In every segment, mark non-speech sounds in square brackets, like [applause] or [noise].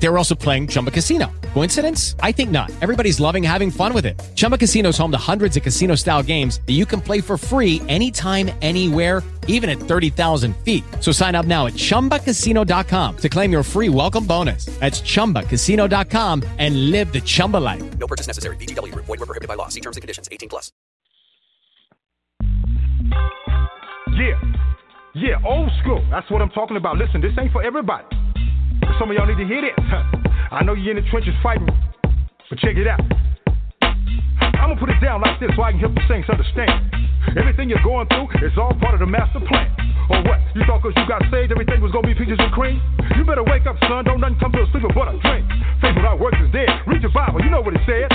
They were also playing Chumba Casino. Coincidence? I think not. Everybody's loving having fun with it. Chumba Casino is home to hundreds of casino style games that you can play for free anytime, anywhere, even at 30,000 feet. So sign up now at chumbacasino.com to claim your free welcome bonus. That's chumbacasino.com and live the Chumba life. No purchase necessary. VGW Group. Void were prohibited by law. See terms and conditions. 18 plus. Yeah. Yeah, old school. That's what I'm talking about. Listen, this ain't for everybody. Some of y'all need to hear this. [laughs] I know you're in the trenches fighting, but check it out. I'm gonna put it down like this so I can help the saints understand. Everything you're going through is all part of the master plan. Or what? You thought cause you got saved, everything was gonna be peaches and cream? You better wake up, son. Don't nothing come to a sleeper but a dream. Faith without works is dead. Read your Bible, you know what it said.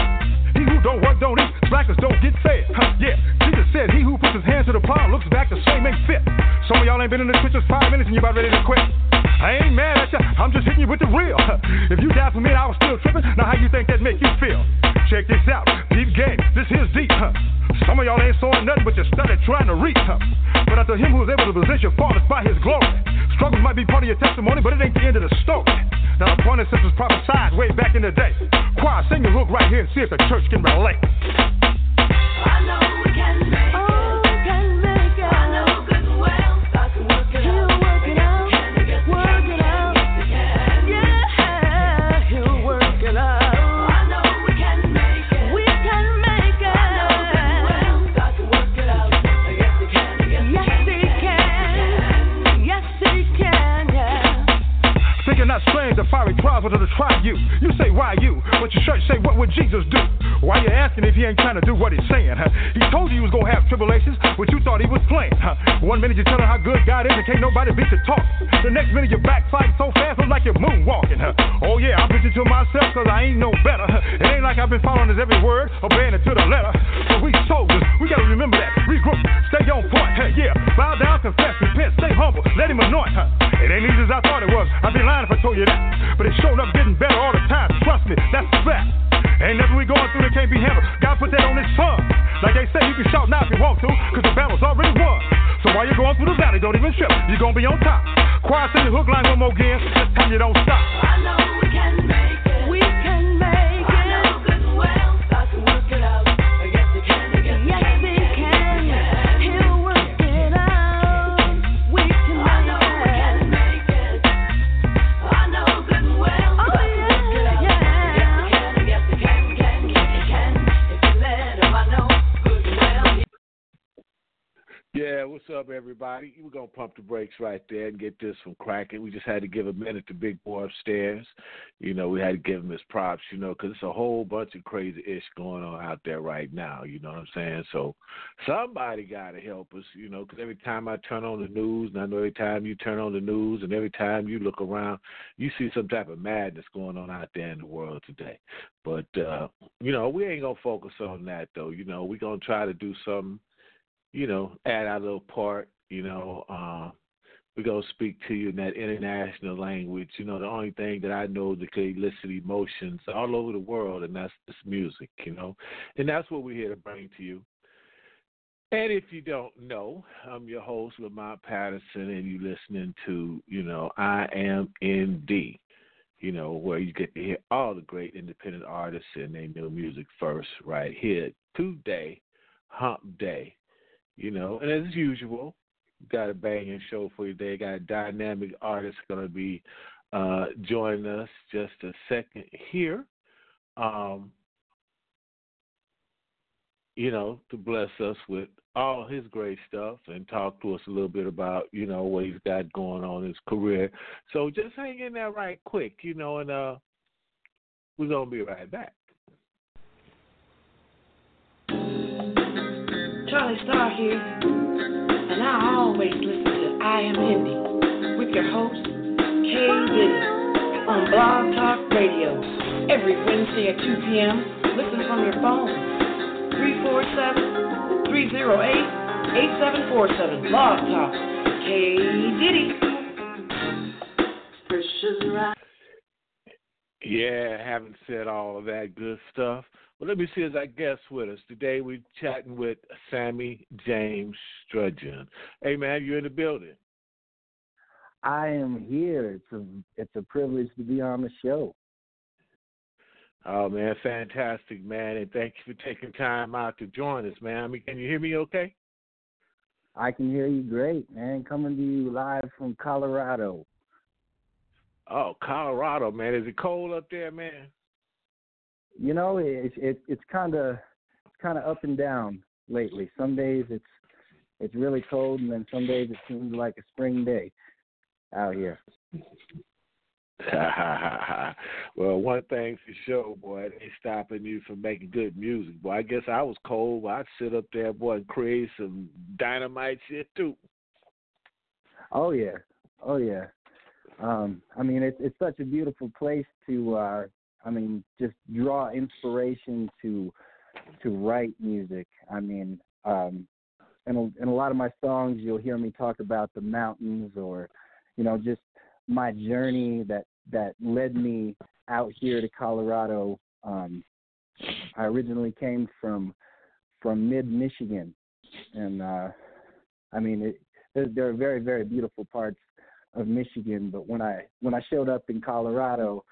He who don't work don't eat. Slackers don't get fed. Huh, yeah, Jesus said, He who puts his hands to the plow looks back the same ain't fit. Some of y'all ain't been in the trenches five minutes and you about ready to quit. I ain't mad at you. I'm just hitting you with the real. If you died for me I was still tripping, now how you think that make you feel? Check this out. Deep game. This here's deep. Huh? Some of y'all ain't sawing nothing but you started trying to reach. Huh? But unto him who is able to possess your fathers by his glory. Struggles might be part of your testimony, but it ain't the end of the story. Now this was prophesied way back in the day. Choir, sing your hook right here and see if the church can relate. I know we can make Strange, the fiery wanted to try you. You say, why you? But your church say, what would Jesus do? Why you asking if he ain't trying to do what he's saying? Huh? He told you he was gonna have tribulations, but you thought he was playing. Huh? One minute you tell him how good God is and can't nobody beat the talk. The next minute you're backsliding so fast, it's like you're moonwalking. Huh? Oh yeah, I'm preaching to myself cause I ain't no better. Huh? It ain't like I've been following his every word, obeying it to the letter. So we soldiers, we gotta remember that. Regroup, stay on point. Hey, yeah, bow down, confess, repent, stay humble, let him anoint. Huh? It ain't easy as I thought it was. I'd be lying if I told you that. But it's showing up getting better all the time. Trust me, that's a fact. Ain't nothing we going through that can't be handled. God put that on his tongue. Like they say, you can shout now if you want to, cause the battle's already won. So while you're going through the valley, don't even trip. You're gonna be on top. Choir, sing the hook line one more again. This time you don't stop. I know we can make Yeah, what's up, everybody? We're gonna pump the brakes right there and get this from cracking. We just had to give a minute to Big Boy upstairs. You know, we had to give him his props. You know, because it's a whole bunch of crazy ish going on out there right now. You know what I'm saying? So somebody got to help us. You know, because every time I turn on the news, and I know every time you turn on the news, and every time you look around, you see some type of madness going on out there in the world today. But uh, you know, we ain't gonna focus on that though. You know, we're gonna try to do something you know, add our little part, you know, uh, we're going to speak to you in that international language. You know, the only thing that I know that can elicit emotions all over the world, and that's this music, you know. And that's what we're here to bring to you. And if you don't know, I'm your host, Lamont Patterson, and you're listening to, you know, I Am Indie, you know, where you get to hear all the great independent artists and their new music first right here today, Hump Day you know. And as usual, got a banging show for you today. Got a dynamic artist going to be uh, joining us just a second here. Um, you know, to bless us with all his great stuff and talk to us a little bit about, you know, what he's got going on in his career. So just hang in there right quick, you know, and uh we're gonna be right back. Charlie Starr here, and I always listen to I Am Indie with your host, Kay Diddy, on Blog Talk Radio. Every Wednesday at 2 p.m., listen from your phone. 347 308 8747. Blog Talk. Kay Diddy. Precious right. Yeah, having said all of that good stuff, Well, let me see as I guest with us today. We're chatting with Sammy James Strudgeon. Hey, man, you're in the building. I am here. It's a it's a privilege to be on the show. Oh man, fantastic, man, and thank you for taking time out to join us, man. I mean, can you hear me okay? I can hear you great, man. Coming to you live from Colorado. Oh, Colorado, man. Is it cold up there, man? You know, it's it, it's kind of it's kind of up and down lately. Some days it's it's really cold, and then some days it seems like a spring day out here. [laughs] well, one thing for sure, boy, it ain't stopping you from making good music. Boy, I guess I was cold. I'd sit up there, boy, and create some dynamite shit too. Oh yeah, oh yeah. Um, I mean, it's it's such a beautiful place to. uh I mean, just draw inspiration to to write music. I mean, um, in a, in a lot of my songs, you'll hear me talk about the mountains or, you know, just my journey that that led me out here to Colorado. Um, I originally came from from mid Michigan, and uh, I mean, it, there, there are very very beautiful parts of Michigan. But when I when I showed up in Colorado,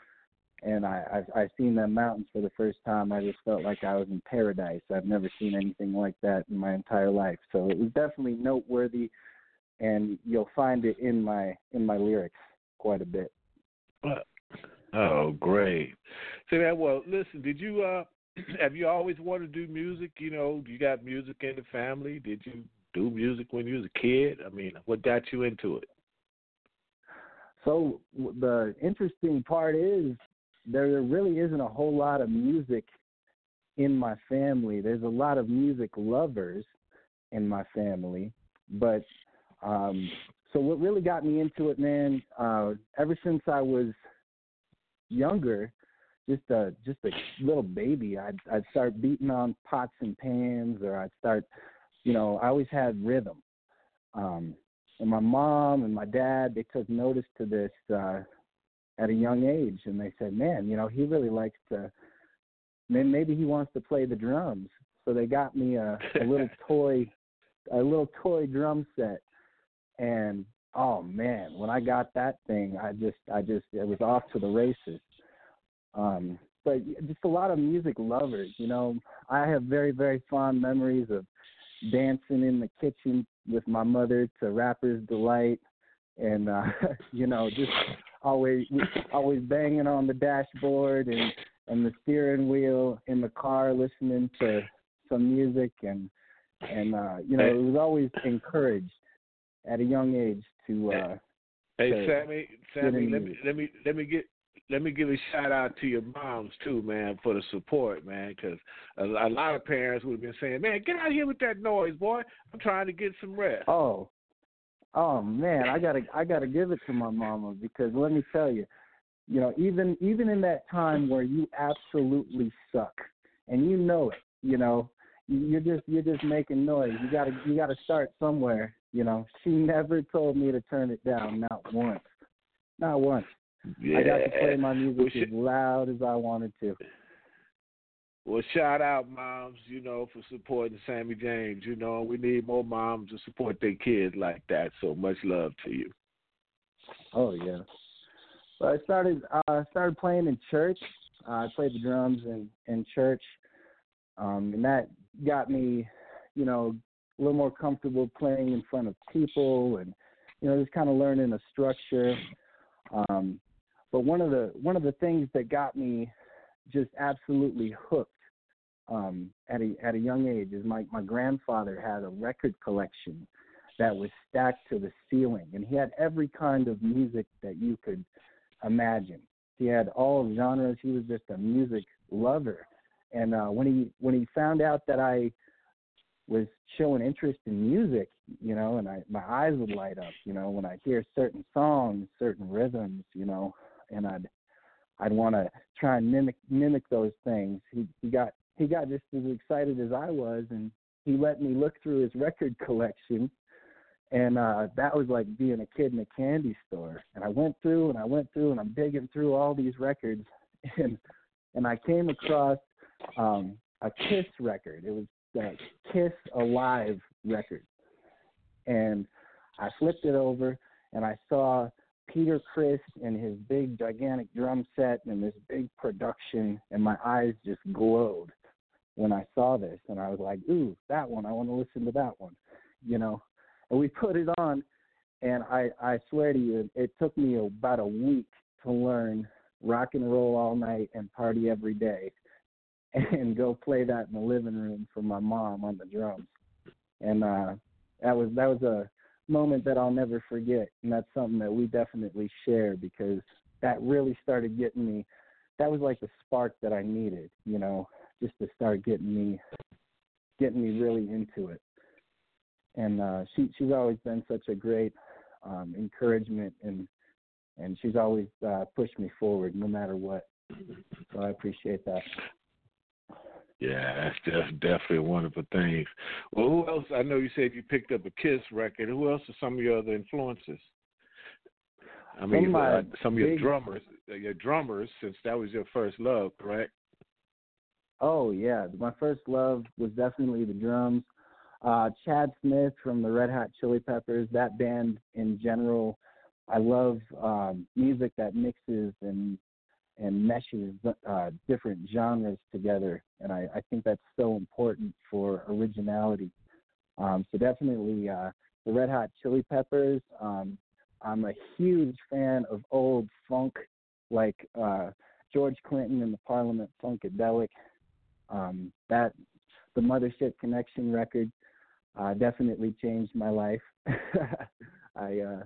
and I I, I seen the mountains for the first time, I just felt like I was in paradise. I've never seen anything like that in my entire life. So it was definitely noteworthy, and you'll find it in my in my lyrics quite a bit. Oh, great. So that well, listen, did you uh [clears throat] have you always wanted to do music? You know, you got music in the family. Did you do music when you was a kid? I mean, what got you into it? So the interesting part is there really isn't a whole lot of music in my family. There's a lot of music lovers in my family, but um so what really got me into it, man, uh ever since I was younger, just a just a little baby, I'd I'd start beating on pots and pans or I'd start you know, I always had rhythm. Um and my mom and my dad they took notice to this uh at a young age and they said man you know he really likes to may- maybe he wants to play the drums. So they got me a, a little [laughs] toy a little toy drum set. And oh man when i got that thing i just i just it was off to the races. Um but just a lot of music lovers you know. I have very very fond memories of dancing in the kitchen with my mother to Rapper's Delight, and uh, [laughs] you know, just always always banging on the dashboard and and the steering wheel in the car, listening to some music, and and uh, you know, it was always encouraged at a young age to. uh Hey, to Sammy, Sammy, let me let me let me get let me give a shout out to your moms too, man, for the support, man. Because a, a lot of parents would have been saying, "Man, get out of here with that noise, boy. I'm trying to get some rest." Oh, oh man, I gotta I gotta give it to my mama because let me tell you, you know, even even in that time where you absolutely suck and you know it, you know, you- you're just you're just making noise. You gotta you gotta start somewhere. You know, she never told me to turn it down, not once, not once. Yeah. I got to play my Well, music as loud as I wanted to. Well, shout out moms, you know, for supporting Sammy James. You know, we need more moms to support their kids like that. So much love to you. Oh yeah. So I started uh started playing in church. Uh, I played the drums in in church, um, and that got me, you know, a little more comfortable playing in front of people, and you know, just kind of learning a structure. Um, but one of the one of the things that got me just absolutely hooked um, at a at a young age is my my grandfather had a record collection that was stacked to the ceiling, and he had every kind of music that you could imagine. He had all genres. He was just a music lover, and uh, when he when he found out that I was showing interest in music, you know, and I my eyes would light up, you know, when I hear certain songs, certain rhythms, you know, and I'd I'd want to try and mimic mimic those things. He he got he got just as excited as I was, and he let me look through his record collection, and uh that was like being a kid in a candy store. And I went through and I went through and I'm digging through all these records, [laughs] and and I came across um a Kiss record. It was the Kiss Alive record, and I flipped it over and I saw Peter Criss and his big gigantic drum set and this big production, and my eyes just glowed when I saw this, and I was like, "Ooh, that one! I want to listen to that one," you know. And we put it on, and I I swear to you, it took me about a week to learn rock and roll all night and party every day, [laughs] and go play that in the living room for my mom on the drums, and uh, that was that was a moment that I'll never forget, and that's something that we definitely share because that really started getting me. That was like the spark that I needed, you know, just to start getting me, getting me really into it. And uh, she she's always been such a great um, encouragement, and and she's always uh, pushed me forward no matter what. So I appreciate that. Yeah, that's def- definitely a wonderful thing. Well, who else? I know you said you picked up a Kiss record. Who else are some of your other influences? I mean, Some of uh, some of your big- drummers, uh, your drummers, since that was your first love, correct? Oh yeah, my first love was definitely the drums. Uh, Chad Smith from the Red Hot Chili Peppers, that band in general. I love um, music that mixes and and meshes uh, different genres together, and I, I think that's so important for originality. Um, so definitely uh, the Red Hot Chili Peppers. Um, I'm a huge fan of old funk, like uh, George Clinton and the Parliament Funkadelic. Um, that the Mothership Connection record uh, definitely changed my life. [laughs] I uh,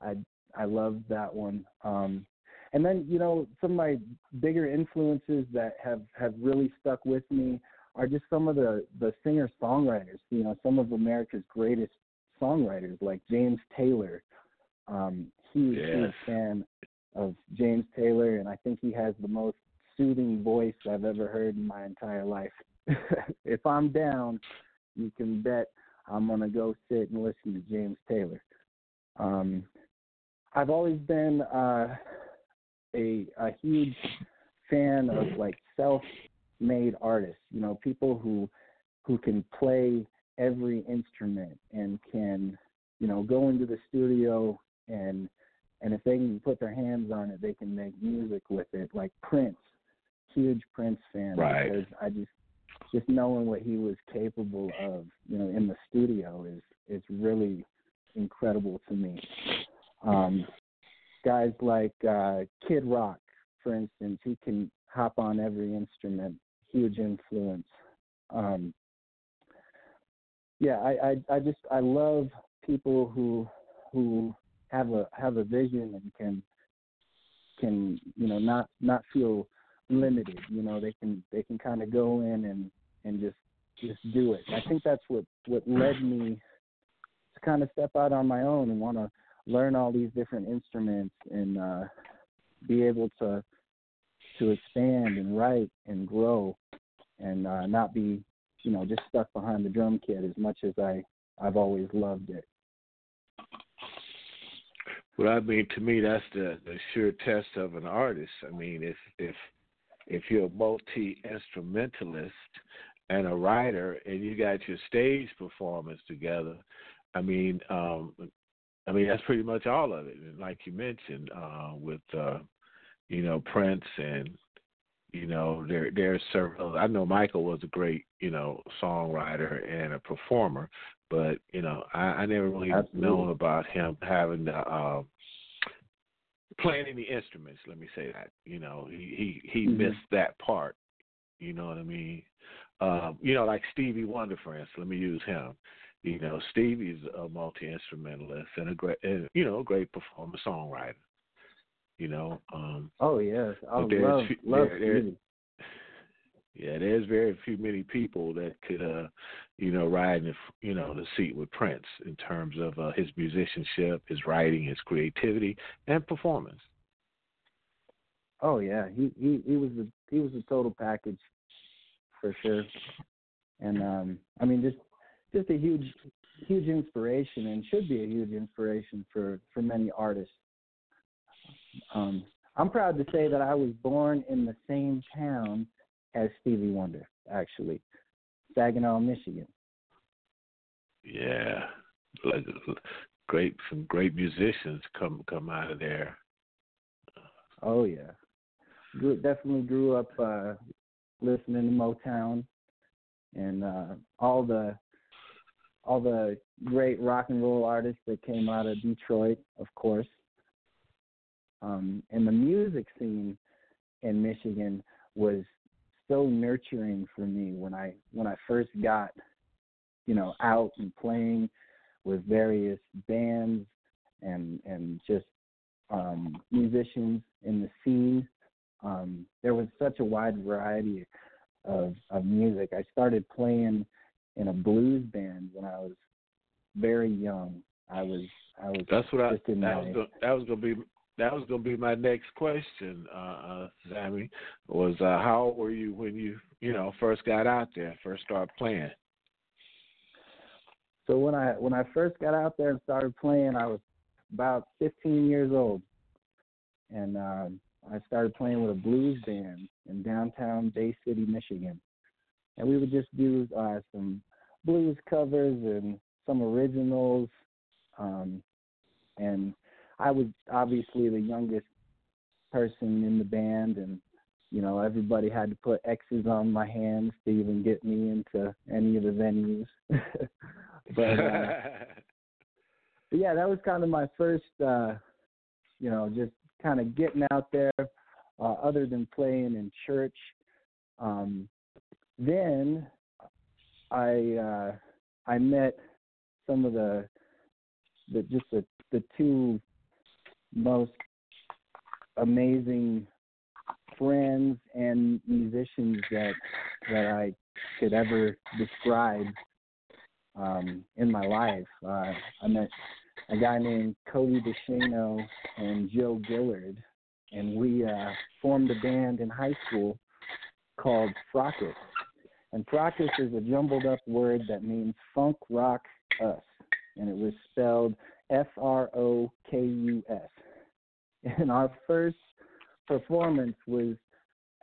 I I love that one. Um, and then you know some of my bigger influences that have have really stuck with me are just some of the the singer songwriters. You know, some of America's greatest songwriters like James Taylor. Um, huge huge Yes. fan of James Taylor, and I think he has the most soothing voice I've ever heard in my entire life. [laughs] if I'm down, you can bet I'm gonna go sit and listen to James Taylor. Um, I've always been uh, a a huge fan of like self-made artists. You know, people who who can play every instrument and can you know go into the studio and and if they can put their hands on it, they can make music with it. Like Prince, huge Prince fan Right. because I just just knowing what he was capable of, you know, in the studio is is really incredible to me. Um, guys like uh, Kid Rock, for instance, he can hop on every instrument. Huge influence. Um, yeah, I, I I just I love people who who have a have a vision and can can you know not not feel limited. You know, they can they can kind of go in and and just just do it. I think that's what what led me to kind of step out on my own and want to learn all these different instruments and uh, be able to to expand and write and grow and uh, not be you know just stuck behind the drum kit as much as I I've always loved it. Well, I mean, to me, that's the the sure test of an artist. I mean, if if if you're a multi instrumentalist and a writer, and you got your stage performance together, I mean, um, I mean that's pretty much all of it. And like you mentioned, uh, with uh, you know Prince and you know there there's several. I know Michael was a great you know songwriter and a performer, but you know I, I never really Absolutely. known about him having the. Uh, playing any instruments. Let me say that. You know, he he he Mhm. missed that part. You know what I mean? Um, you know, like Stevie Wonder, for instance. Let me use him. You know, Stevie's a multi instrumentalist and a great, and, you know, a great performer, songwriter. You know, um, Oh yes, I love fe- love there- there- yeah, there's very few many people that could, uh, you know, ride in the, you know, the seat with Prince in terms of uh, his musicianship, his writing, his creativity, and performance. Oh yeah, he he he was the he was a total package for sure. And um I mean just just a huge huge inspiration and should be a huge inspiration for for many artists. Um I'm proud to say that I was born in the same town as Stevie Wonder, actually. Saginaw, Michigan. Yeah, like, great. Some great musicians come come out of there. Oh yeah, grew, definitely grew up uh, listening to Motown and uh, all the all the great rock and roll artists that came out of Detroit, of course. Um, and the music scene in Michigan was so nurturing for me when I when I first got, you know, out and playing with various bands and and just um, musicians in the scene. Um, there was such a wide variety of of music. I started playing in a blues band when I was very young. I was I was That's what I. That my was, go, that was gonna be. That was gonna be my next question, uh, uh, Sammy. Was uh, how old were you when you you know first got out there, first started playing? So when I when I first got out there and started playing, I was about 15 years old, and um, I started playing with a blues band in downtown Bay City, Michigan, and we would just do uh, some blues covers and some originals, um, and I was obviously the youngest person in the band, and you know everybody had to put X's on my hands to even get me into any of the venues. [laughs] but uh, [laughs] but yeah, that was kind of my first, uh, you know, just kind of getting out there. Uh, other than playing in church, um, then I uh, I met some of the the just the the two most amazing friends and musicians that that I could ever describe um, in my life. Uh, I met a guy named Cody DeShano and Joe Gillard, and we uh, formed a band in high school called Frockus. And Frockus is a jumbled up word that means funk rock us, and it was spelled F R O K U S. And our first performance was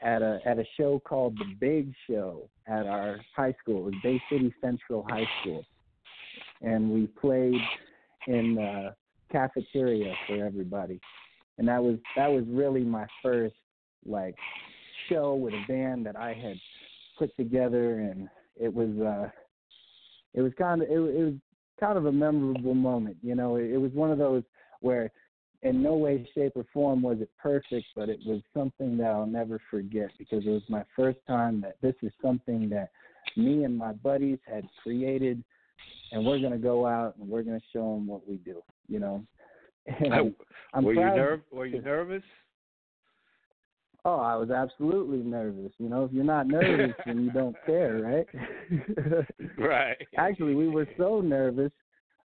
at a at a show called the Big Show at our high school. It was Bay City Central High School, and we played in the cafeteria for everybody. And that was that was really my first like show with a band that I had put together, and it was uh it was kind of it, it was kind of a memorable moment. You know, it, it was one of those where in no way, shape, or form was it perfect, but it was something that I'll never forget because it was my first time that this is something that me and my buddies had created, and we're gonna go out and we're gonna show them what we do. You know. [laughs] And I- I'm were you proud- nerv- Were you nervous? Oh, I was absolutely nervous. You know, if you're not nervous, then you don't care, right? [laughs] Right. Actually, we were so nervous.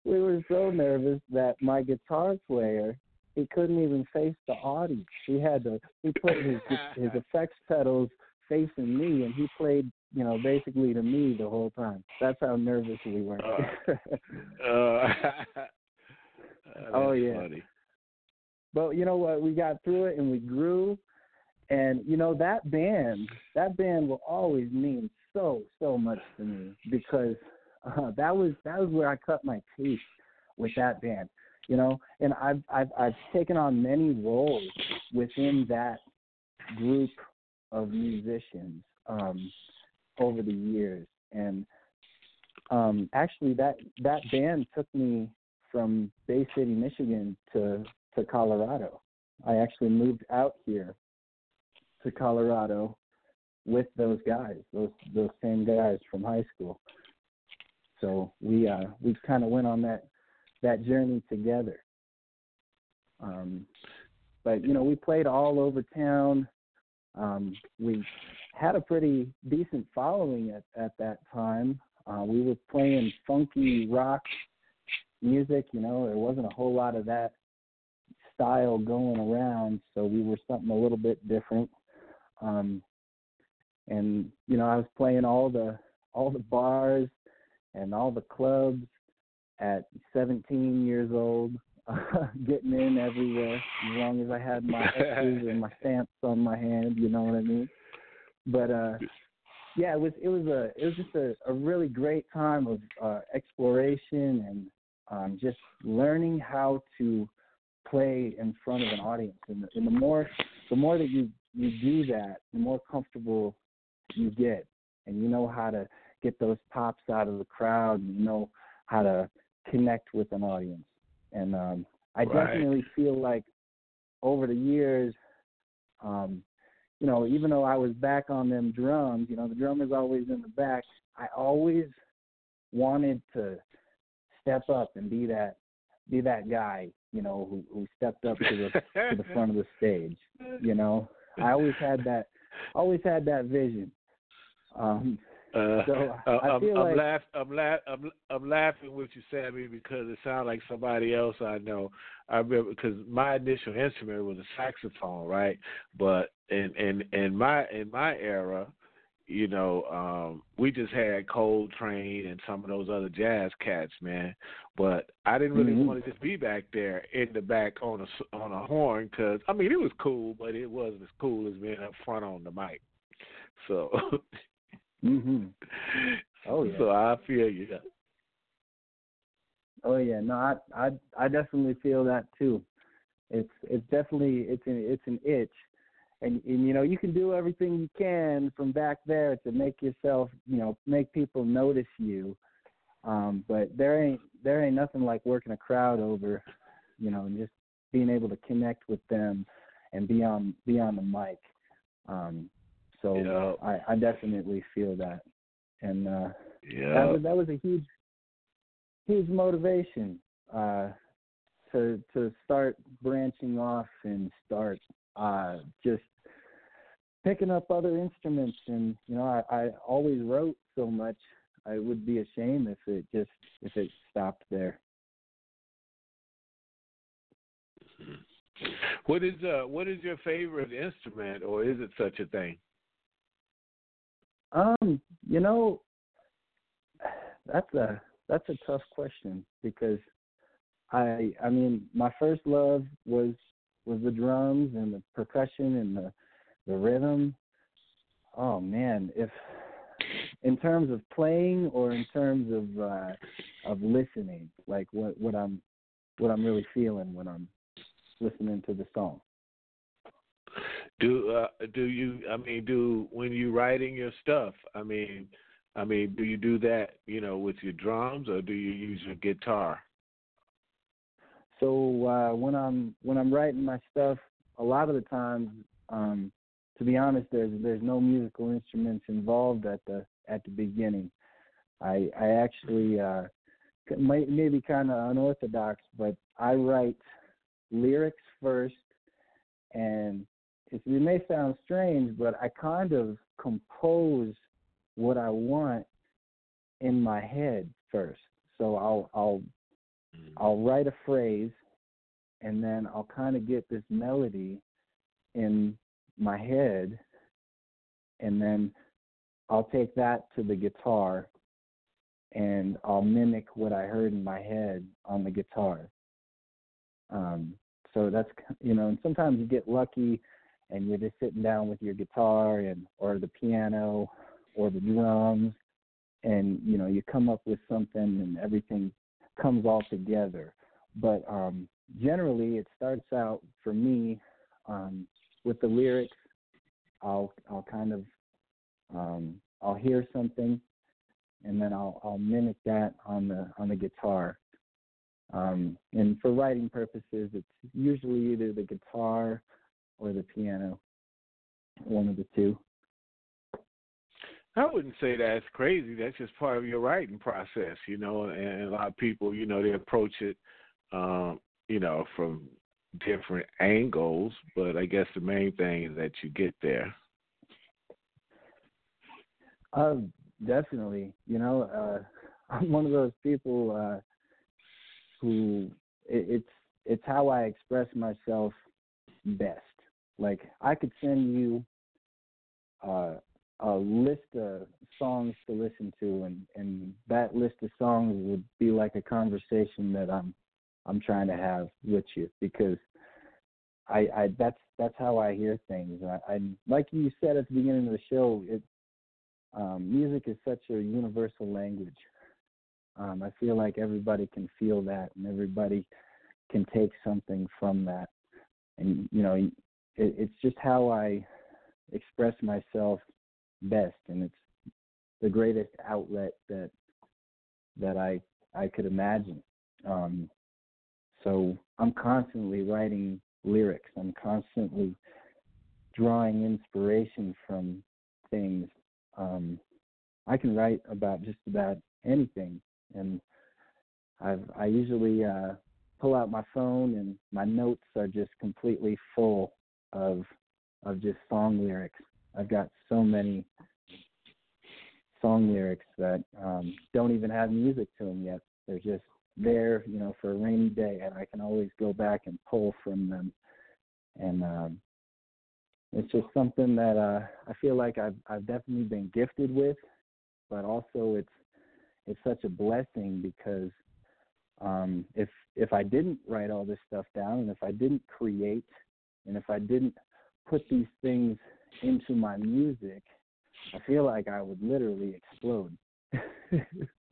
We were so nervous that my guitar player he couldn't even face the audience. He had to he put his his [laughs] effects pedals facing me, and he played you know basically to me the whole time. That's how nervous we were. Uh, [laughs] Oh, yeah. Funny. but you know what? We got through it and we grew. And you know that band, that band will always mean so so much to me because uh, that was that was where I cut my teeth with that band. You know, and I've I've I've taken on many roles within that group of musicians um, over the years, and um, actually that that band took me from Bay City, Michigan to to Colorado. I actually moved out here to Colorado with those guys, those those same guys from high school. So we uh we kind of went on that that journey together. Um, but you know, we played all over town. Um, we had a pretty decent following at at that time. Uh, we were playing funky rock music. You know, there wasn't a whole lot of that style going around, so we were something a little bit different. Um, and you know, I was playing all the all the bars and all the clubs at 17 years old, [laughs] getting in everywhere as long as I had my X's and my [laughs] stamps on my hand. You know what I mean? but uh, yeah, it was it was a it was just a, a really great time of uh, exploration and um, just learning how to play in front of an audience. And the, and the more the more that you you do that, the more comfortable you get, and you know how to get those pops out of the crowd, and you know how to connect with an audience. And um, I Right. definitely feel like over the years, um, you know, even though I was back on them drums, you know, the drummer's always in the back. I always wanted to step up and be that be that guy, you know, who who stepped up to the to the front of the stage. You know, I always had that always had that vision. Um, Uh, So, uh, I I'm, feel I'm, like- laugh, I'm, laugh, I'm, I'm laughing with you, Sammy, because it sounds like somebody else I know. I remember because my initial instrument was a saxophone, right? But in in in my in my era, you know, um, we just had Coltrane and some of those other jazz cats, man. But I didn't really Mhm. want to just be back there in the back on a on a horn because I mean it was cool, but it wasn't as cool as being up front on the mic. So. mhm. [laughs] Oh, yeah. So I feel you. Oh yeah, no, I I I definitely feel that too. It's it's definitely it's an it's an itch, and and you know you can do everything you can from back there to make yourself you know make people notice you, um, but there ain't there ain't nothing like working a crowd over, you know, and just being able to connect with them, and be on be on the mic. Um, so Yeah. I I definitely feel that, and uh, that Yeah. was that was a huge huge motivation uh to to start branching off and start uh just picking up other instruments and you know I, I always wrote so much I would be ashamed if it just if it stopped there. What is uh what is your favorite instrument or is it such a thing? Um, you know, that's a that's a tough question because I I mean my first love was was the drums and the percussion and the the rhythm. Oh man, if in terms of playing or in terms of uh of listening, like what what I'm what I'm really feeling when I'm listening to the song. Do uh do you I mean do when you writing your stuff, I mean I mean do you do that, you know, with your drums or do you use your guitar? So uh, when I'm when I'm writing my stuff, a lot of the times, um, to be honest, there's there's no musical instruments involved at the at the beginning. I I actually uh, might maybe kind of unorthodox, but I write lyrics first, and it, it may sound strange, but I kind of compose what I want in my head first. So I'll I'll I'll write a phrase and then I'll kind of get this melody in my head and then I'll take that to the guitar and I'll mimic what I heard in my head on the guitar. Um, so that's you know, and sometimes you get lucky and you're just sitting down with your guitar and or the piano or the drums and you know you come up with something and everything comes all together. But um, generally, it starts out for me um, with the lyrics. I'll I'll kind of um, I'll hear something, and then I'll I'll mimic that on the on the guitar. Um, and for writing purposes, it's usually either the guitar or the piano, one of the two. I wouldn't say that's crazy. That's just part of your writing process, you know. And a lot of people, you know, they approach it, um, you know, from different angles. But I guess the main thing is that you get there. Uh, definitely. You know, uh, [laughs] I'm one of those people uh, who it, it's it's how I express myself best. Like I could send you uh, a list of songs to listen to, and and that list of songs would be like a conversation that I'm I'm trying to have with you because I, I that's that's how I hear things. I, I like you said at the beginning of the show. It um, music is such a universal language. Um, I feel like everybody can feel that, and everybody can take something from that. And you know, it, it's just how I express myself best, and it's the greatest outlet that that I I could imagine. Um, so I'm constantly writing lyrics. I'm constantly drawing inspiration from things. Um, I can write about just about anything, and I've I usually uh, pull out my phone and my notes are just completely full of of just song lyrics. I've got so many song lyrics that um, don't even have music to them yet. They're just there, you know, for a rainy day, and I can always go back and pull from them. And um, it's just something that uh, I feel like I've I've definitely been gifted with, but also it's it's such a blessing because um, if if I didn't write all this stuff down, and if I didn't create, and if I didn't put these things into my music, I feel like I would literally explode. [laughs]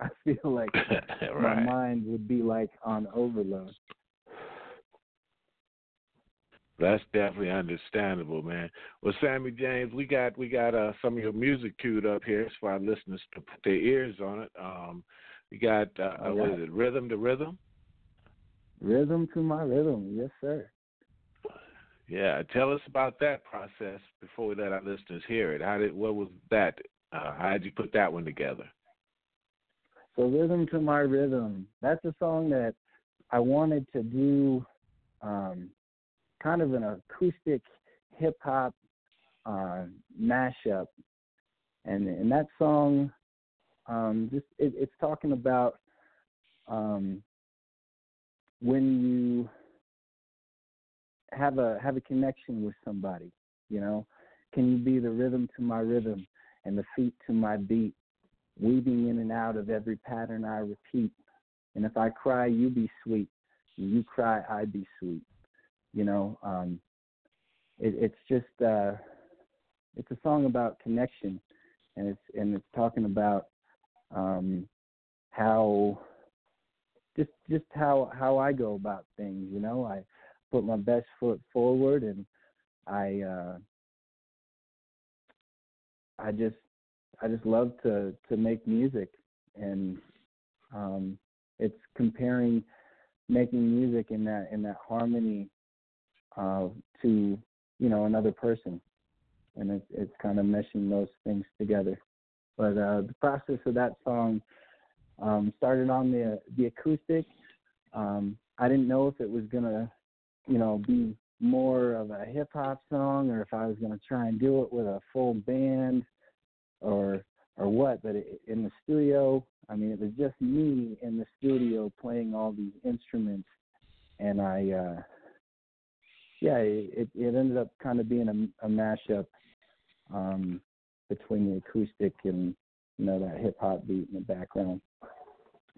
I feel like [laughs] my mind would be like on overload. That's definitely understandable, man. Well, Sammy James, we got we got uh, some of your music queued up here for our listeners to put their ears on it. Um, we got uh, Oh, what is it? Rhythm to rhythm. Rhythm to my rhythm, yes sir. Yeah, tell us about that process before we let our listeners hear it. How did what was that? Uh, how did you put that one together? So rhythm to my rhythm. That's a song that I wanted to do um, kind of an acoustic hip hop uh, mashup, and and that song um, just it, it's talking about um, when you have a have a connection with somebody. You know, can you be the rhythm to my rhythm and the feet to my beat? Weaving in and out of every pattern I repeat. And if I cry, you be sweet. When you cry, I be sweet. You know, um, it, it's just uh, it's a song about connection, and it's and it's talking about um, how just just how how I go about things. You know, I put my best foot forward, and I uh, I just I just love to to make music, and um, it's comparing making music in that in that harmony uh, to you know another person, and it's it's kind of meshing those things together. But uh, the process of that song um, started on the the acoustic. Um, I didn't know if it was gonna you know be more of a hip hop song or if I was gonna try and do it with a full band or or what but it, in the studio i mean it was just me in the studio playing all these instruments and i uh yeah it it ended up kind of being a, a mashup um between the acoustic and you know that hip hop beat in the background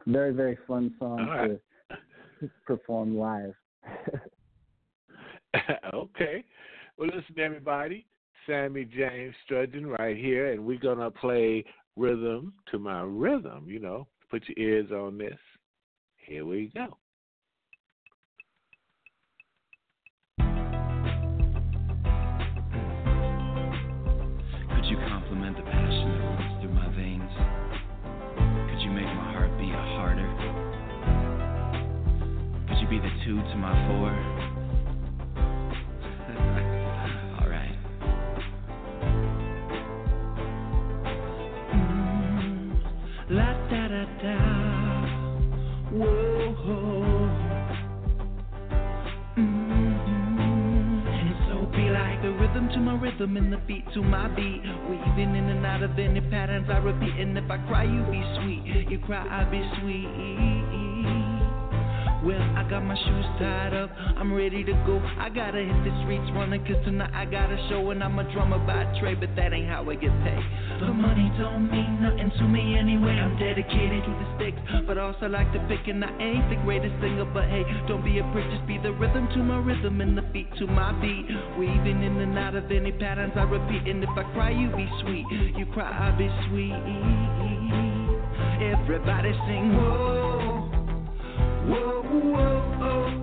very very fun song right. to [laughs] perform live [laughs] [laughs] okay. Well, listen, everybody. Sammy James Strudgeon right here, and we're gonna play rhythm to my rhythm. You know, put your ears on this. Here we go. Could you compliment the passion that runs through my veins? Could you make my heart beat harder? Could you be the two to my four? Rhythm and the beat to my beat. Weaving in and out of any patterns I repeat. And if I cry, you be sweet. You cry, I be sweet. Well, I got my shoes tied up, I'm ready to go. I gotta hit the streets running, cause tonight I got a show and I'm a drummer by trade, but that ain't how I get paid. The money don't mean nothing to me anyway. I'm dedicated to the sticks, but also like to pick, and I ain't the greatest singer, but hey, don't be a prick, just be the rhythm to my rhythm and the beat to my beat. Weaving in and out of any patterns I repeat, and if I cry, you be sweet. You cry, I be sweet. Everybody sing, whoa, whoa,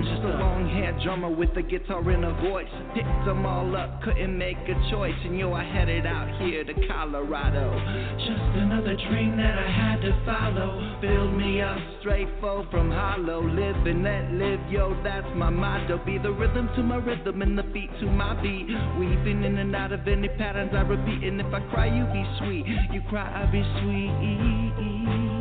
I'm just a long haired drummer with a guitar and a voice. Picked them all up, couldn't make a choice. And yo, I headed out here to Colorado. Just another dream that I had to follow. Build me up straight full from hollow. Live and let live, yo, that's my motto. Be the rhythm to my rhythm and the beat to my beat. Weaving in and out of any patterns I repeat. And if I cry, you be sweet. You cry, I be sweet.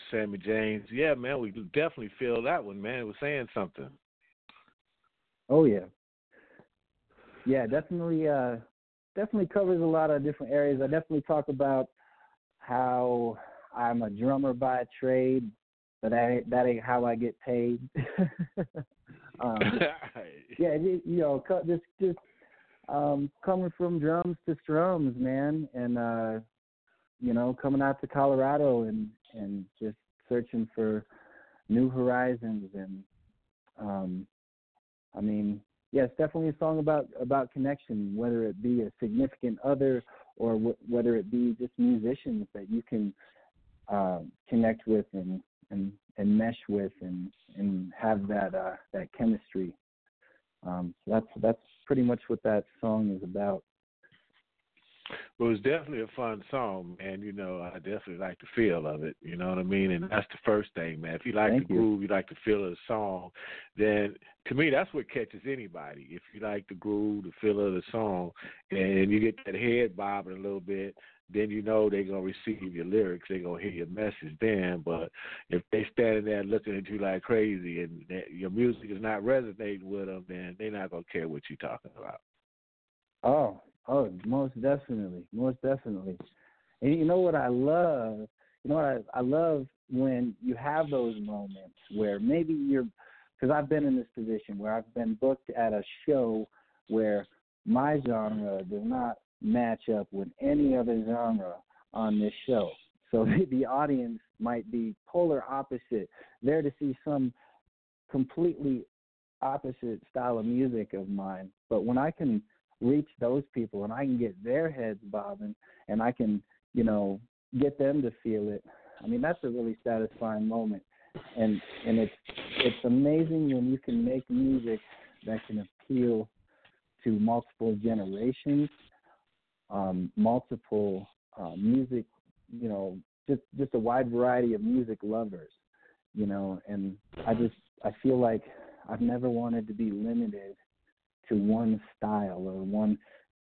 With Sammy James. Yeah, man, we definitely feel that one, man. It was saying something. Oh yeah. Yeah, definitely uh definitely covers a lot of different areas. I definitely talk about how I'm a drummer by trade, but that that ain't how I get paid. [laughs] um [laughs] yeah, you, know, just just um coming from drums to strums, man, and uh you know, coming out to Colorado and and just searching for new horizons and um I mean, yeah, it's definitely a song about about connection, whether it be a significant other or w- whether it be just musicians that you can uh, connect with and, and and mesh with and and have that uh, that chemistry. Um, so that's that's pretty much what that song is about. Well, it was definitely a fun song, man. You know, I definitely like the feel of it. You know what I mean? And that's the first thing, man. If you like Thank the you. groove, you like the feel of the song, then to me, that's what catches anybody. If you like the groove, the feel of the song, and you get that head bobbing a little bit, then you know they're gonna receive your lyrics. They're gonna hear your message then. But if they standing there looking at you like crazy and that your music is not resonating with them, then they're not gonna care what you're talking about. Oh, oh, most definitely, most definitely. And you know what I love? You know what I, I love when you have those moments where maybe you're, because I've been in this position where I've been booked at a show where my genre does not match up with any other genre on this show. So [laughs] the audience might be polar opposite, there to see some completely opposite style of music of mine. But when I can reach those people and I can get their heads bobbing and I can, you know, get them to feel it. I mean, that's a really satisfying moment. And and it's it's amazing when you can make music that can appeal to multiple generations um, multiple uh, music, you know, just just a wide variety of music lovers, you know, and I just I feel like I've never wanted to be limited to one style or one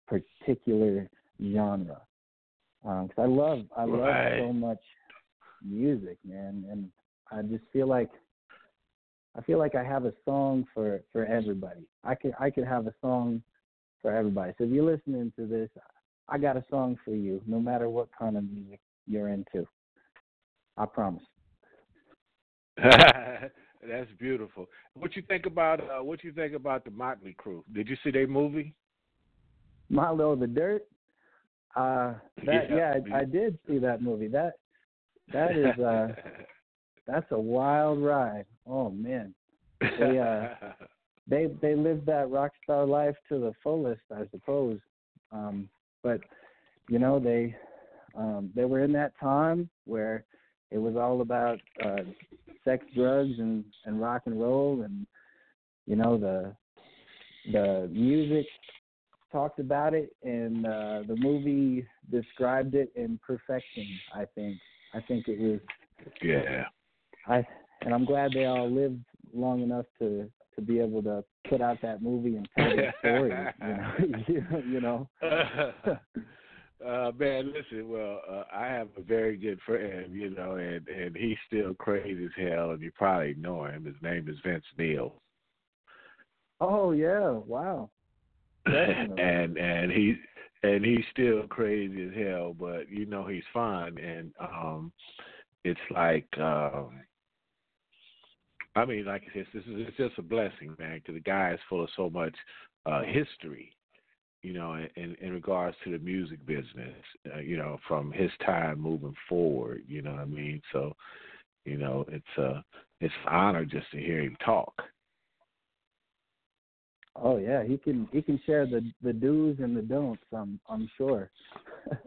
particular genre. Um, because I love I love Right. so much music, man, and I just feel like I feel like I have a song for for everybody. I could I could have a song for everybody. So if you're listening to this, I got a song for you, no matter what kind of music you're into. I promise. [laughs] That's beautiful. What you think about uh, what you think about the Mötley Crüe? Did you see their movie? Milo of the Dirt. Uh, that Yeah, yeah, I, I did see that movie. That that is uh, [laughs] that's a wild ride. Oh man, they uh, [laughs] they they lived that rock star life to the fullest, I suppose. Um, but you know they um, they were in that time where it was all about uh, sex, drugs, and and rock and roll, and you know the the music talked about it, and uh, the movie described it in perfection. I think. I think it was. yeah. I and I'm glad they all lived long enough to to be able to put out that movie and tell the [laughs] story. You know, [laughs] you know. [laughs] uh, man, listen. Well, uh, I have a very good friend, you know, and and he's still crazy as hell, and you probably know him. His name is Vince Neil. Oh yeah! Wow. [laughs] And and he and he's still crazy as hell, but you know he's fine, and um it's like um I mean like I said, this is it's just a blessing, man, because the guy is full of so much uh history, you know, in in, regards to the music business, uh, you know, from his time moving forward, you know what I mean? So, you know, it's uh it's an honor just to hear him talk. Oh yeah, he can he can share the the do's and the don'ts. I'm I'm sure. [laughs]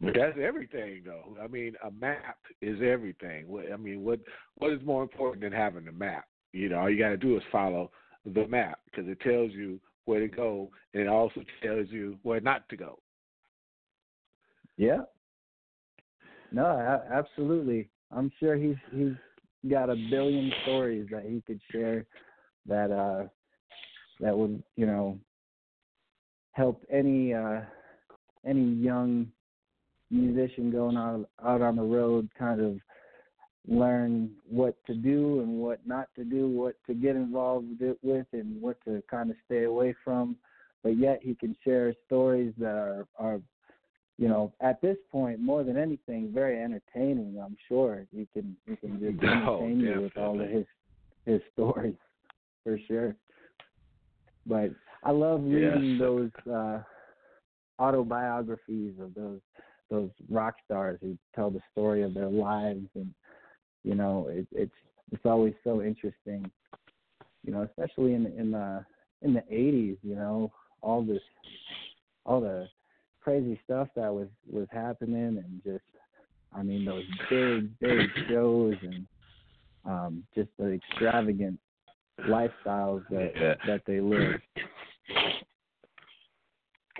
But that's everything, though. I mean, a map is everything. I mean, what what is more important than having a map? You know, all you got to do is follow the map because it tells you where to go, and it also tells you where not to go. Yeah. No, absolutely. I'm sure he's he's got a billion stories that he could share that uh that would, you know, help any uh any young musician going out out on the road kind of learn what to do and what not to do, what to get involved with and what to kind of stay away from. But yet he can share stories that are, are you know, at this point, more than anything, very entertaining. I'm sure he can he can just [laughs] Oh, entertain you with all of his his stories [laughs] for sure. But I love reading Yes. those uh, autobiographies of those those rock stars who tell the story of their lives, and you know, it, it's it's always so interesting. You know, especially in in the in the '80s. You know, all this all the crazy stuff that was was happening, and just I mean those big big shows and um, just the extravagant lifestyles that Yeah. that they lived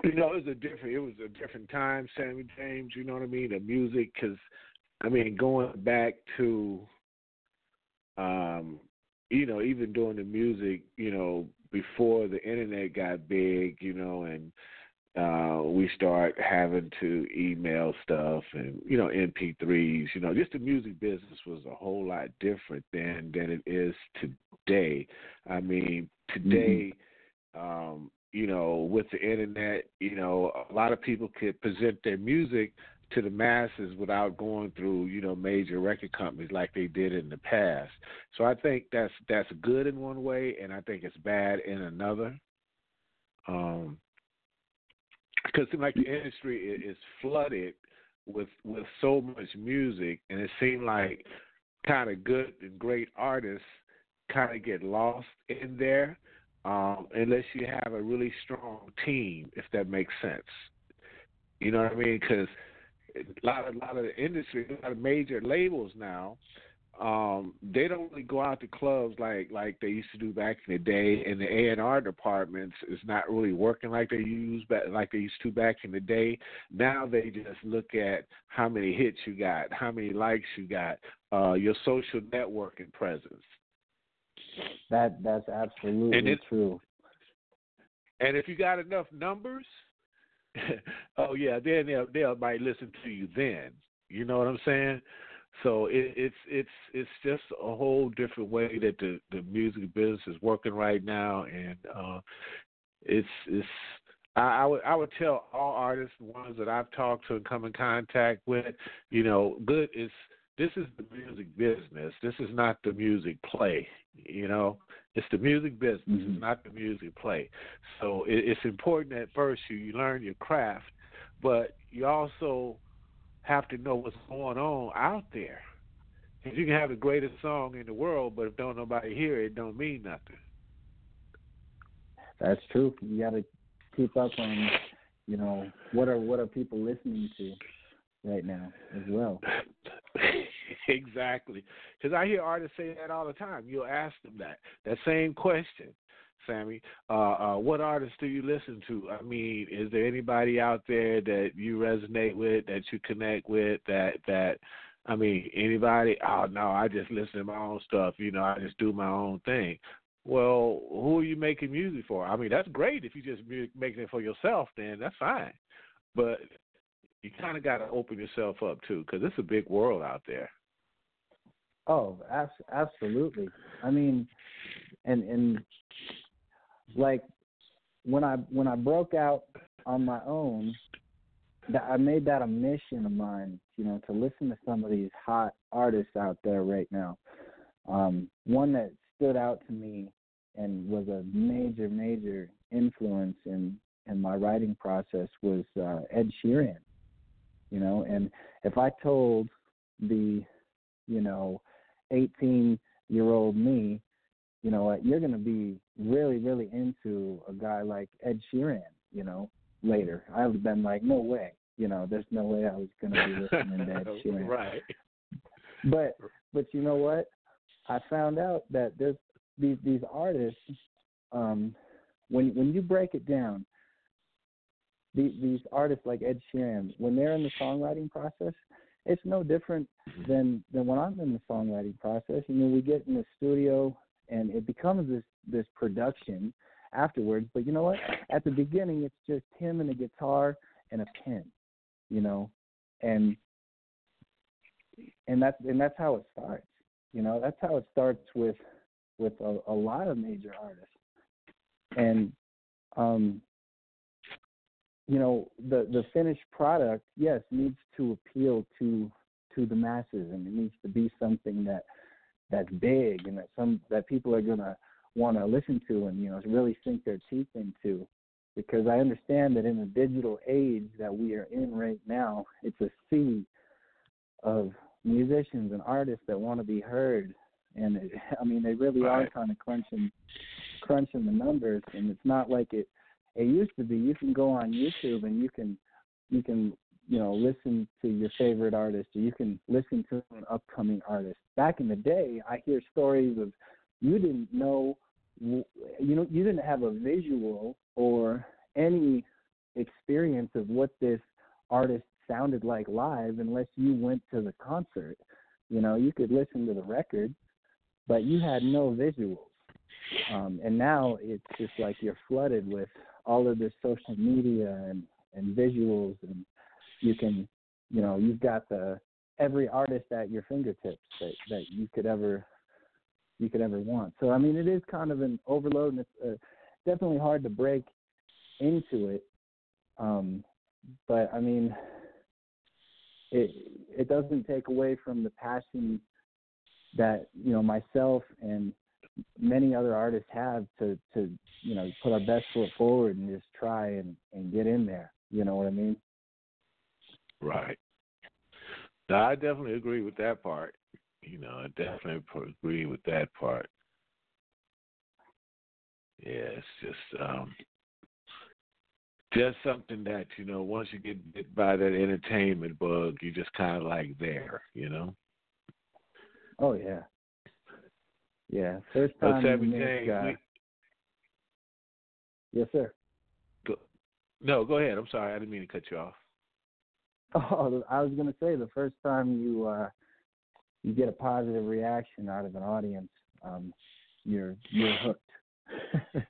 You know, it was a different. It was a different time, Sammy James. You know what I mean? The music, because I mean, going back to, um, you know, even doing the music, you know, before the internet got big, you know, and uh we start having to email stuff and you know mp3s you know just the music business was a whole lot different than than it is today. I mean today um you know with the internet you know a lot of people could present their music to the masses without going through you know major record companies like they did in the past so i think that's that's good in one way and i think it's bad in another um because like the industry is flooded with with so much music, and it seemed like kind of good and great artists kind of get lost in there um, unless you have a really strong team, if that makes sense. You know what I mean? Because a lot of a lot of the industry, a lot of major labels now um, they don't really go out to clubs like like they used to do back in the day, and the A and R departments is not really working like they used back like they used to back in the day. Now they just look at how many hits you got, how many likes you got, uh, your social networking presence. That that's absolutely And true. And if you got enough numbers, [laughs] oh yeah, then they'll they might listen to you then. You know what I'm saying? So it, it's it's it's just a whole different way that the the music business is working right now, and uh, it's it's I, I would I would tell all artists, the ones that I've talked to and come in contact with, you know, good is this is the music business. This is not the music play. You know, it's the music business. It's mm-hmm. not the music play. So it, it's important that first you, you learn your craft, but you also have to know what's going on out there. 'Cause you can have the greatest song in the world, but if don't nobody hear it, it don't mean nothing. That's true. You got to keep up on, you know, what are what are people listening to right now as well. [laughs] exactly. Because I hear artists say that all the time. You'll ask them that that same question, Sammy. Uh, uh, what artists do you listen to? I mean, is there anybody out there that you resonate with, that you connect with, that that I mean, anybody? Oh no, I just listen to my own stuff. You know, I just do my own thing. Well, who are you making music for? I mean, that's great if you just making it for yourself. Then that's fine, but you kind of got to open yourself up too, because it's a big world out there. Oh, abs- absolutely. I mean, and and like when I when I broke out on my own, that I made that a mission of mine. You know, to listen to some of these hot artists out there right now. Um, one that stood out to me and was a major major influence in in my writing process was uh, Ed Sheeran. You know, and if I told the you know 18 year old me, you know what, you're going to be really, really into a guy like Ed Sheeran, you know, later. I would have been like, no way, you know, there's no way I was going to be [laughs] listening to Ed Sheeran. right. But, but you know what? I found out that there's these these artists. Um, when when you break it down, these these artists like Ed Sheeran, when they're in the songwriting process, it's no different than than when I'm in the songwriting process. You know, we get in the studio and it becomes this this production afterwards. But you know what? At the beginning, it's just him and a guitar and a pen. You know, and and that's and that's how it starts. You know, that's how it starts with with a, a lot of major artists. And um you know, the the finished product, yes, needs to appeal to to the masses and it needs to be something that that's big and that some that people are gonna want to listen to and you know really sink their teeth into. Because I understand that in the digital age that we are in right now, it's a sea of musicians and artists that want to be heard, and it, [laughs] I mean they really are kind of crunching crunching the numbers, and it's not like it it used to be. You can go on YouTube and you can you can you know listen to your favorite artist, or you can listen to an upcoming artist. Back in the day, I hear stories of you didn't know you know you didn't have a visual or any experience of what this artist sounded like live unless you went to the concert. You know, you could listen to the record, but you had no visuals. Um, and now it's just like you're flooded with all of this social media and, and visuals, and you can, you know, you've got the every artist at your fingertips that that you could ever you could ever want. So I mean, it is kind of an overload, and it's uh, definitely hard to break into it. Um, but I mean, it it doesn't take away from the passion that you know myself and many other artists have to to you know put our best foot forward and just try and and get in there. You know what I mean? Right. No, I definitely agree with that part. You know, I definitely agree with that part. Yeah, it's just um just something that, you know, once you get bit by that entertainment bug, you just kinda like there, you know? Oh yeah. Yeah. First time in this guy. we- Yes, sir. No, go ahead. I'm sorry. I didn't mean to cut you off. [laughs] Oh, I was gonna say the first time you uh you get a positive reaction out of an audience, um, you're you're hooked. [laughs]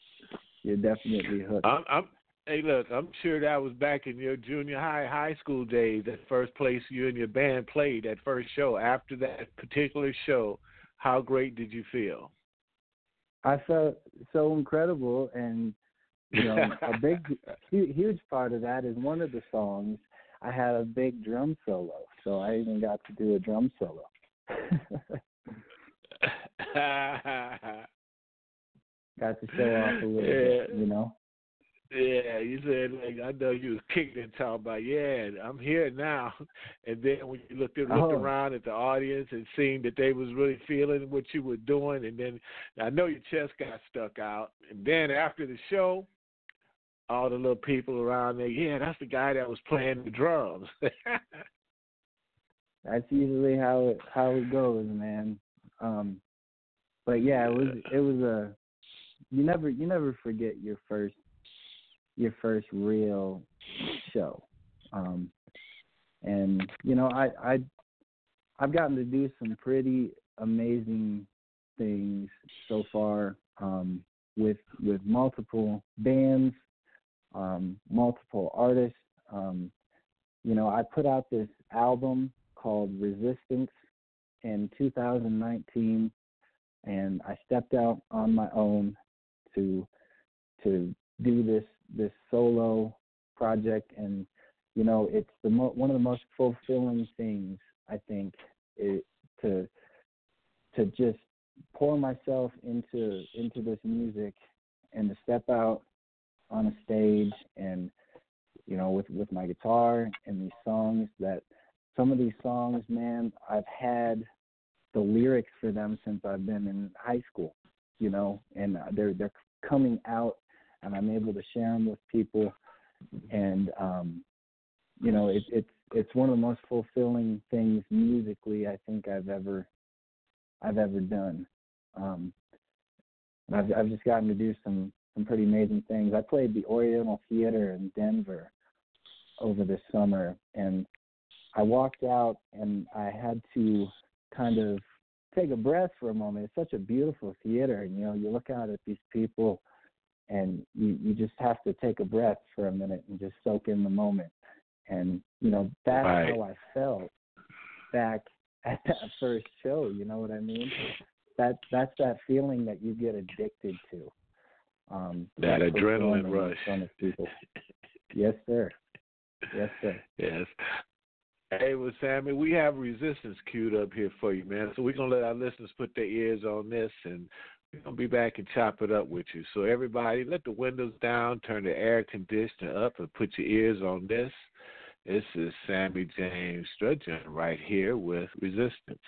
you're definitely hooked. I'm, I'm hey look, I'm sure that was back in your junior high, high school days, that first place you and your band played, that first show. After that particular show, how great did you feel? I felt so incredible, and you know, a big, [laughs] huge part of that is one of the songs. I had a big drum solo, so I even got to do a drum solo. [laughs] got to show off a little bit, you know. Yeah, you said like I know you was kicking and talking about yeah, I'm here now. [laughs] And then when you looked looked Oh. around at the audience and seen that they was really feeling what you were doing, and then I know your chest got stuck out. And then after the show, all the little people around there, yeah, that's the guy that was playing the drums. [laughs] That's usually how it how it goes, man. Um, but yeah, it was it was a you never you never forget your first your first real show. Um, and you know, I I I've gotten to do some pretty amazing things so far um, with with multiple bands, um, multiple artists. Um, you know, I put out this album called Resistance in 2019, and I stepped out on my own to to do this this solo project, and you know, it's the mo- one of the most fulfilling things I think it, to to just pour myself into into this music and to step out on a stage and you know with with my guitar and these songs that some of these songs man I've had the lyrics for them since I've been in high school you know and they're they're coming out and I'm able to share them with people and um you know it, it's it's one of the most fulfilling things musically I think I've ever I've ever done um and I've I've just gotten to do some some pretty amazing things. I played the Oriental Theater in Denver over the summer, and I walked out and I had to kind of take a breath for a moment. It's such a beautiful theater, and you know, you look out at these people, and you you just have to take a breath for a minute and just soak in the moment. And you know, that's Right. how I felt back [laughs] at that first show. You know what I mean? That that's that feeling that you get addicted to. Um, That adrenaline rush. front of people. [laughs] Yes, sir. Yes, sir. Yes. Hey, well, Sammy, we have resistance queued up here for you, man. So we're gonna let our listeners put their ears on this, and we're gonna be back and chop it up with you. So everybody, let the windows down, turn the air conditioner up, and put your ears on this. This is Sammy James Strudgeon right here with Resistance.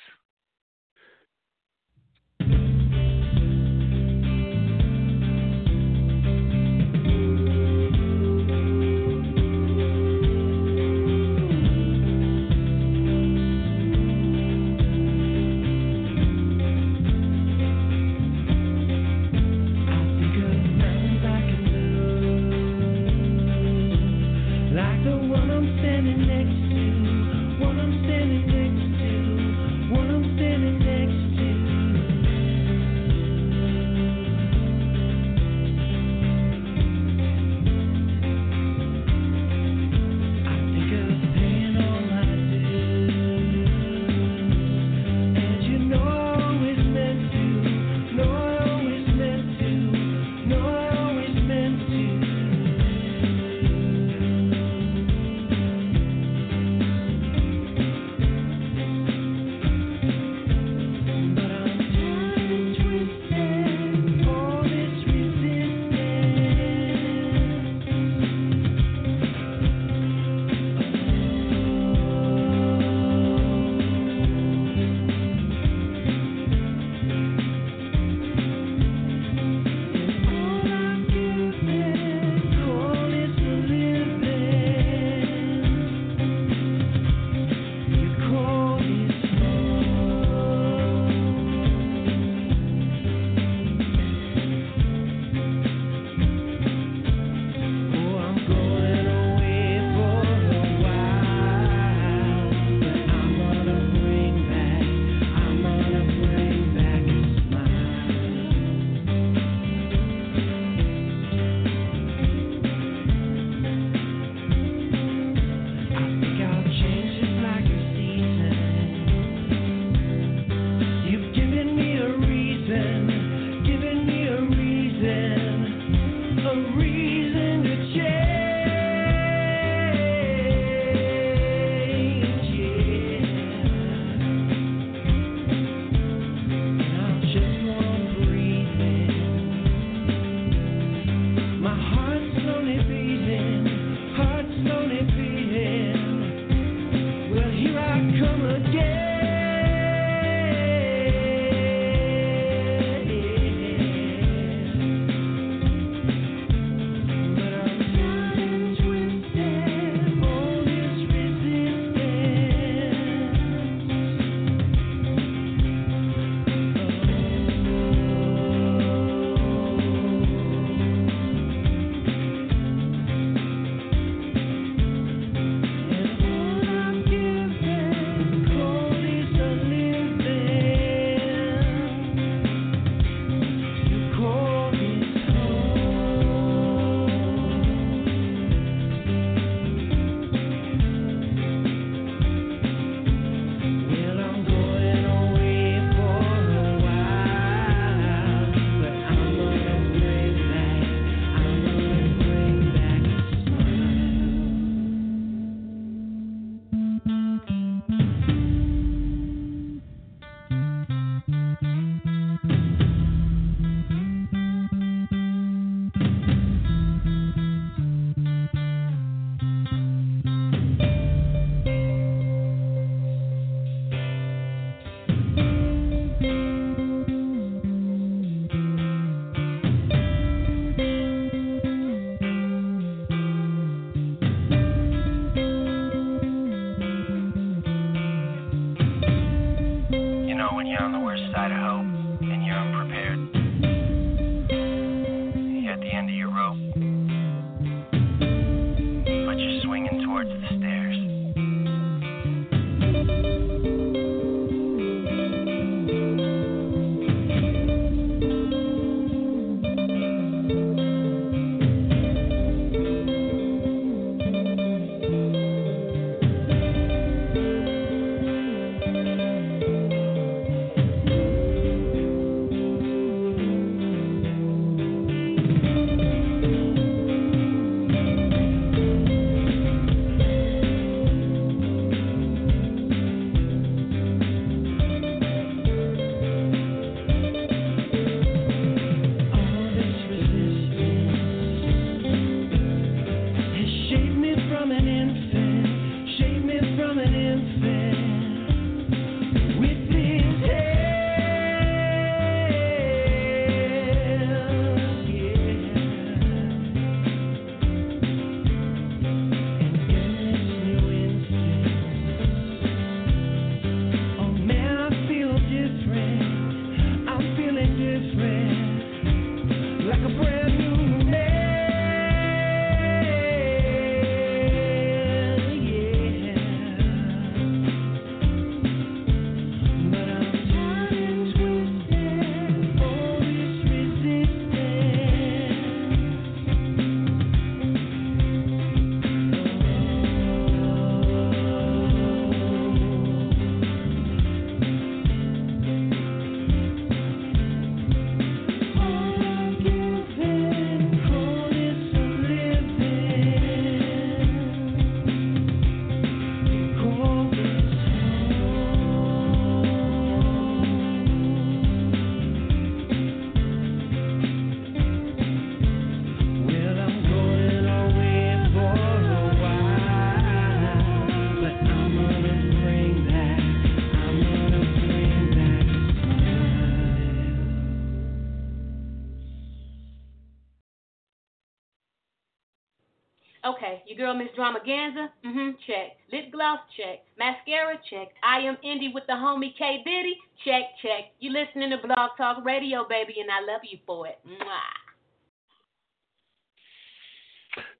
Your girl Miss Dramaganza, mm-hmm, check. Lip gloss, check. Mascara, check. I am Indie with the homie K Diddy, check, check. You listening to Blog Talk Radio, baby, and I love you for it. Mwah.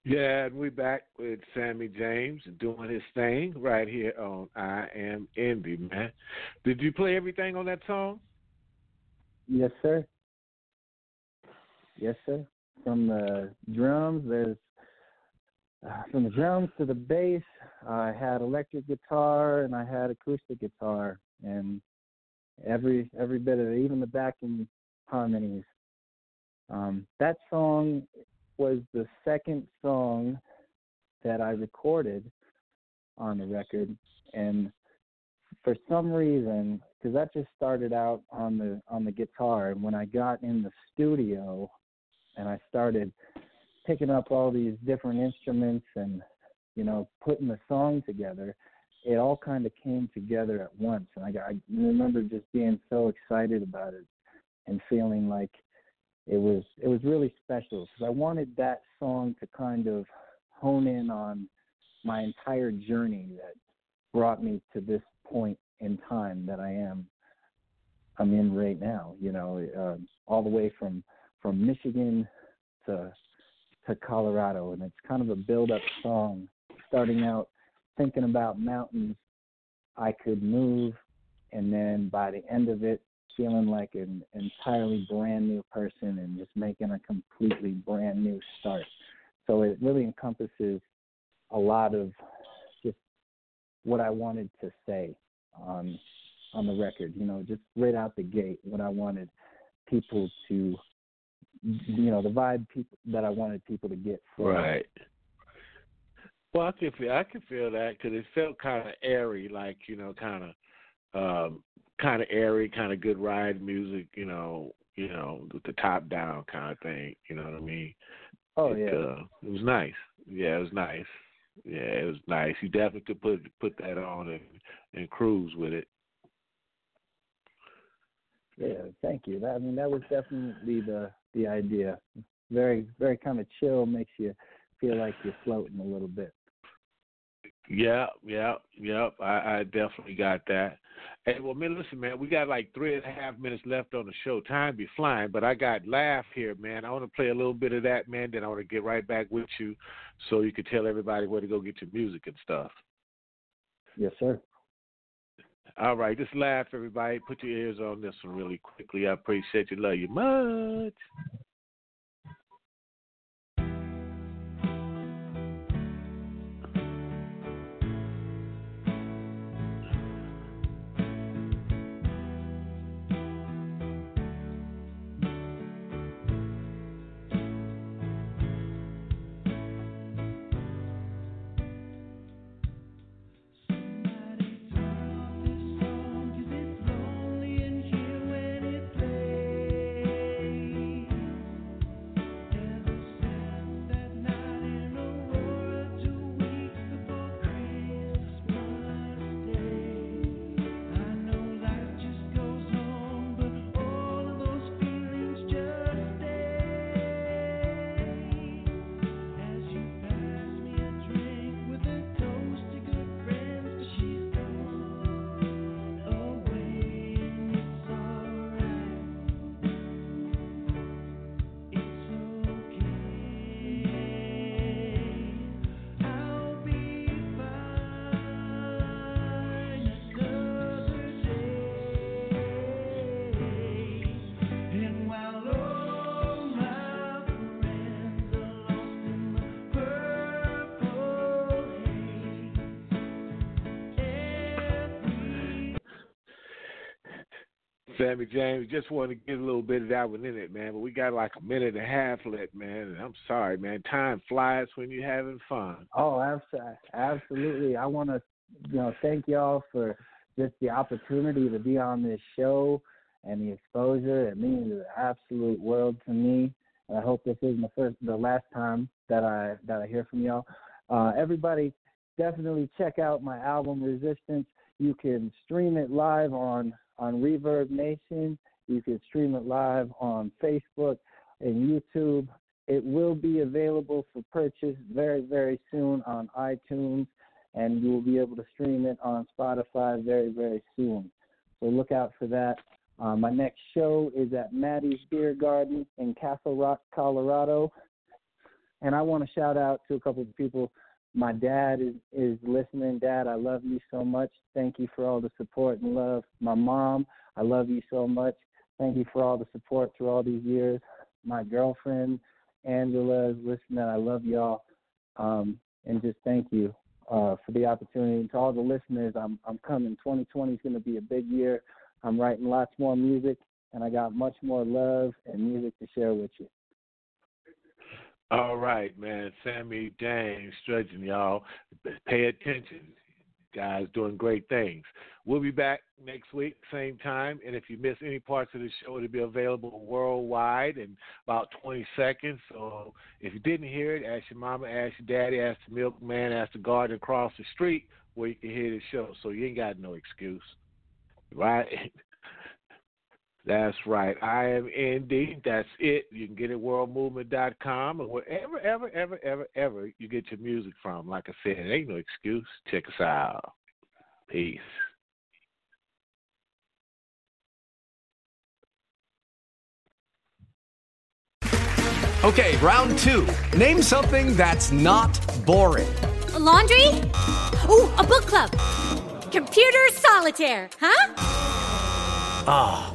Yeah, and we back with Sammy James doing his thing right here on I Am Indie, man. Did you play everything on that song? Yes, sir. Yes, sir. From the drums, there's uh, from the drums to the bass. I had electric guitar and I had acoustic guitar, and every every bit of it, even the backing harmonies. Um, that song was the second song that I recorded on the record, and for some reason, because that just started out on the on the guitar, and when I got in the studio and I started picking up all these different instruments and you know putting the song together, it all kind of came together at once, and I, got, I remember just being so excited about it and feeling like it was it was really special because I wanted that song to kind of hone in on my entire journey that brought me to this point in time that I am I'm in right now. You know, uh, all the way from from Michigan to to Colorado, and it's kind of a build up song. Starting out thinking about mountains I could move, and then by the end of it, feeling like an entirely brand new person and just making a completely brand new start. So it really encompasses a lot of just what I wanted to say on on the record. You know, just right out the gate, what I wanted people to, you know, the vibe people that I wanted people to get from. Right. Well, I can feel I can feel that because it felt kind of airy, like you know, kind of, um, kind of airy, kind of good ride music, you know, you know, with the top down kind of thing. You know what I mean? Oh it, yeah. uh, it was nice. Yeah, it was nice. Yeah, it was nice. You definitely could put put that on and and cruise with it. Yeah, thank you. That, I mean, that was definitely the the idea. Very, very kind of chill, makes you feel like you're floating a little bit. Yeah, yeah, yep. I, I definitely got that. Hey, well, man, listen, man, we got like three and a half minutes left on the show. Time be flying, but I got laugh here, man. I want to play a little bit of that, man. Then I want to get right back with you, so you can tell everybody where to go get your music and stuff. Yes, sir. All right, just laugh, everybody. Put your ears on this one really quickly. I appreciate you. Love you much. Sammy James, just wanted to get a little bit of that one in it, man. But we got like a minute and a half left, man. And I'm sorry, man. Time flies when you're having fun. Oh, abs- absolutely. I want to, you know, thank y'all for just the opportunity to be on this show and the exposure. It means the absolute world to me. And I hope this isn't the first, the last time that I that I hear from y'all. Uh, everybody, definitely check out my album Resistance. You can stream it live on on ReverbNation. You can stream it live on Facebook and YouTube. it will be available for purchase very, very soon on iTunes, and you will be able to stream it on Spotify very, very soon. So look out for that. Uh, my next show is at Maddie's Beer Garden in Castle Rock, Colorado. And I want to shout out to a couple of people. My dad is, is listening. Dad, I love you so much. Thank you for all the support and love. My mom, I love you so much. Thank you for all the support through all these years. My girlfriend, Angela, is listening. I love y'all. Um, and just thank you uh, for the opportunity. And to all the listeners, I'm, I'm coming. 2020 is going to be a big year. I'm writing lots more music, and I got much more love and music to share with you. All right, man. Sammy Dang, Strudgeon, y'all. Pay attention. Guys doing great things. We'll be back next week, same time. And if you miss any parts of the show, it'll be available worldwide in about 20 seconds. So if you didn't hear it, ask your mama, ask your daddy, ask the milkman, ask the gardener across the street where you can hear the show. So you ain't got no excuse. Right? [laughs] That's right. I am Indie. That's it. You can get it worldmovement.com or wherever, ever, ever, ever, ever you get your music from. Like I said, it ain't no excuse. Check us out. Peace. Okay, round two. Name something that's not boring. A laundry? Ooh, a book club. Computer solitaire, huh? Ah,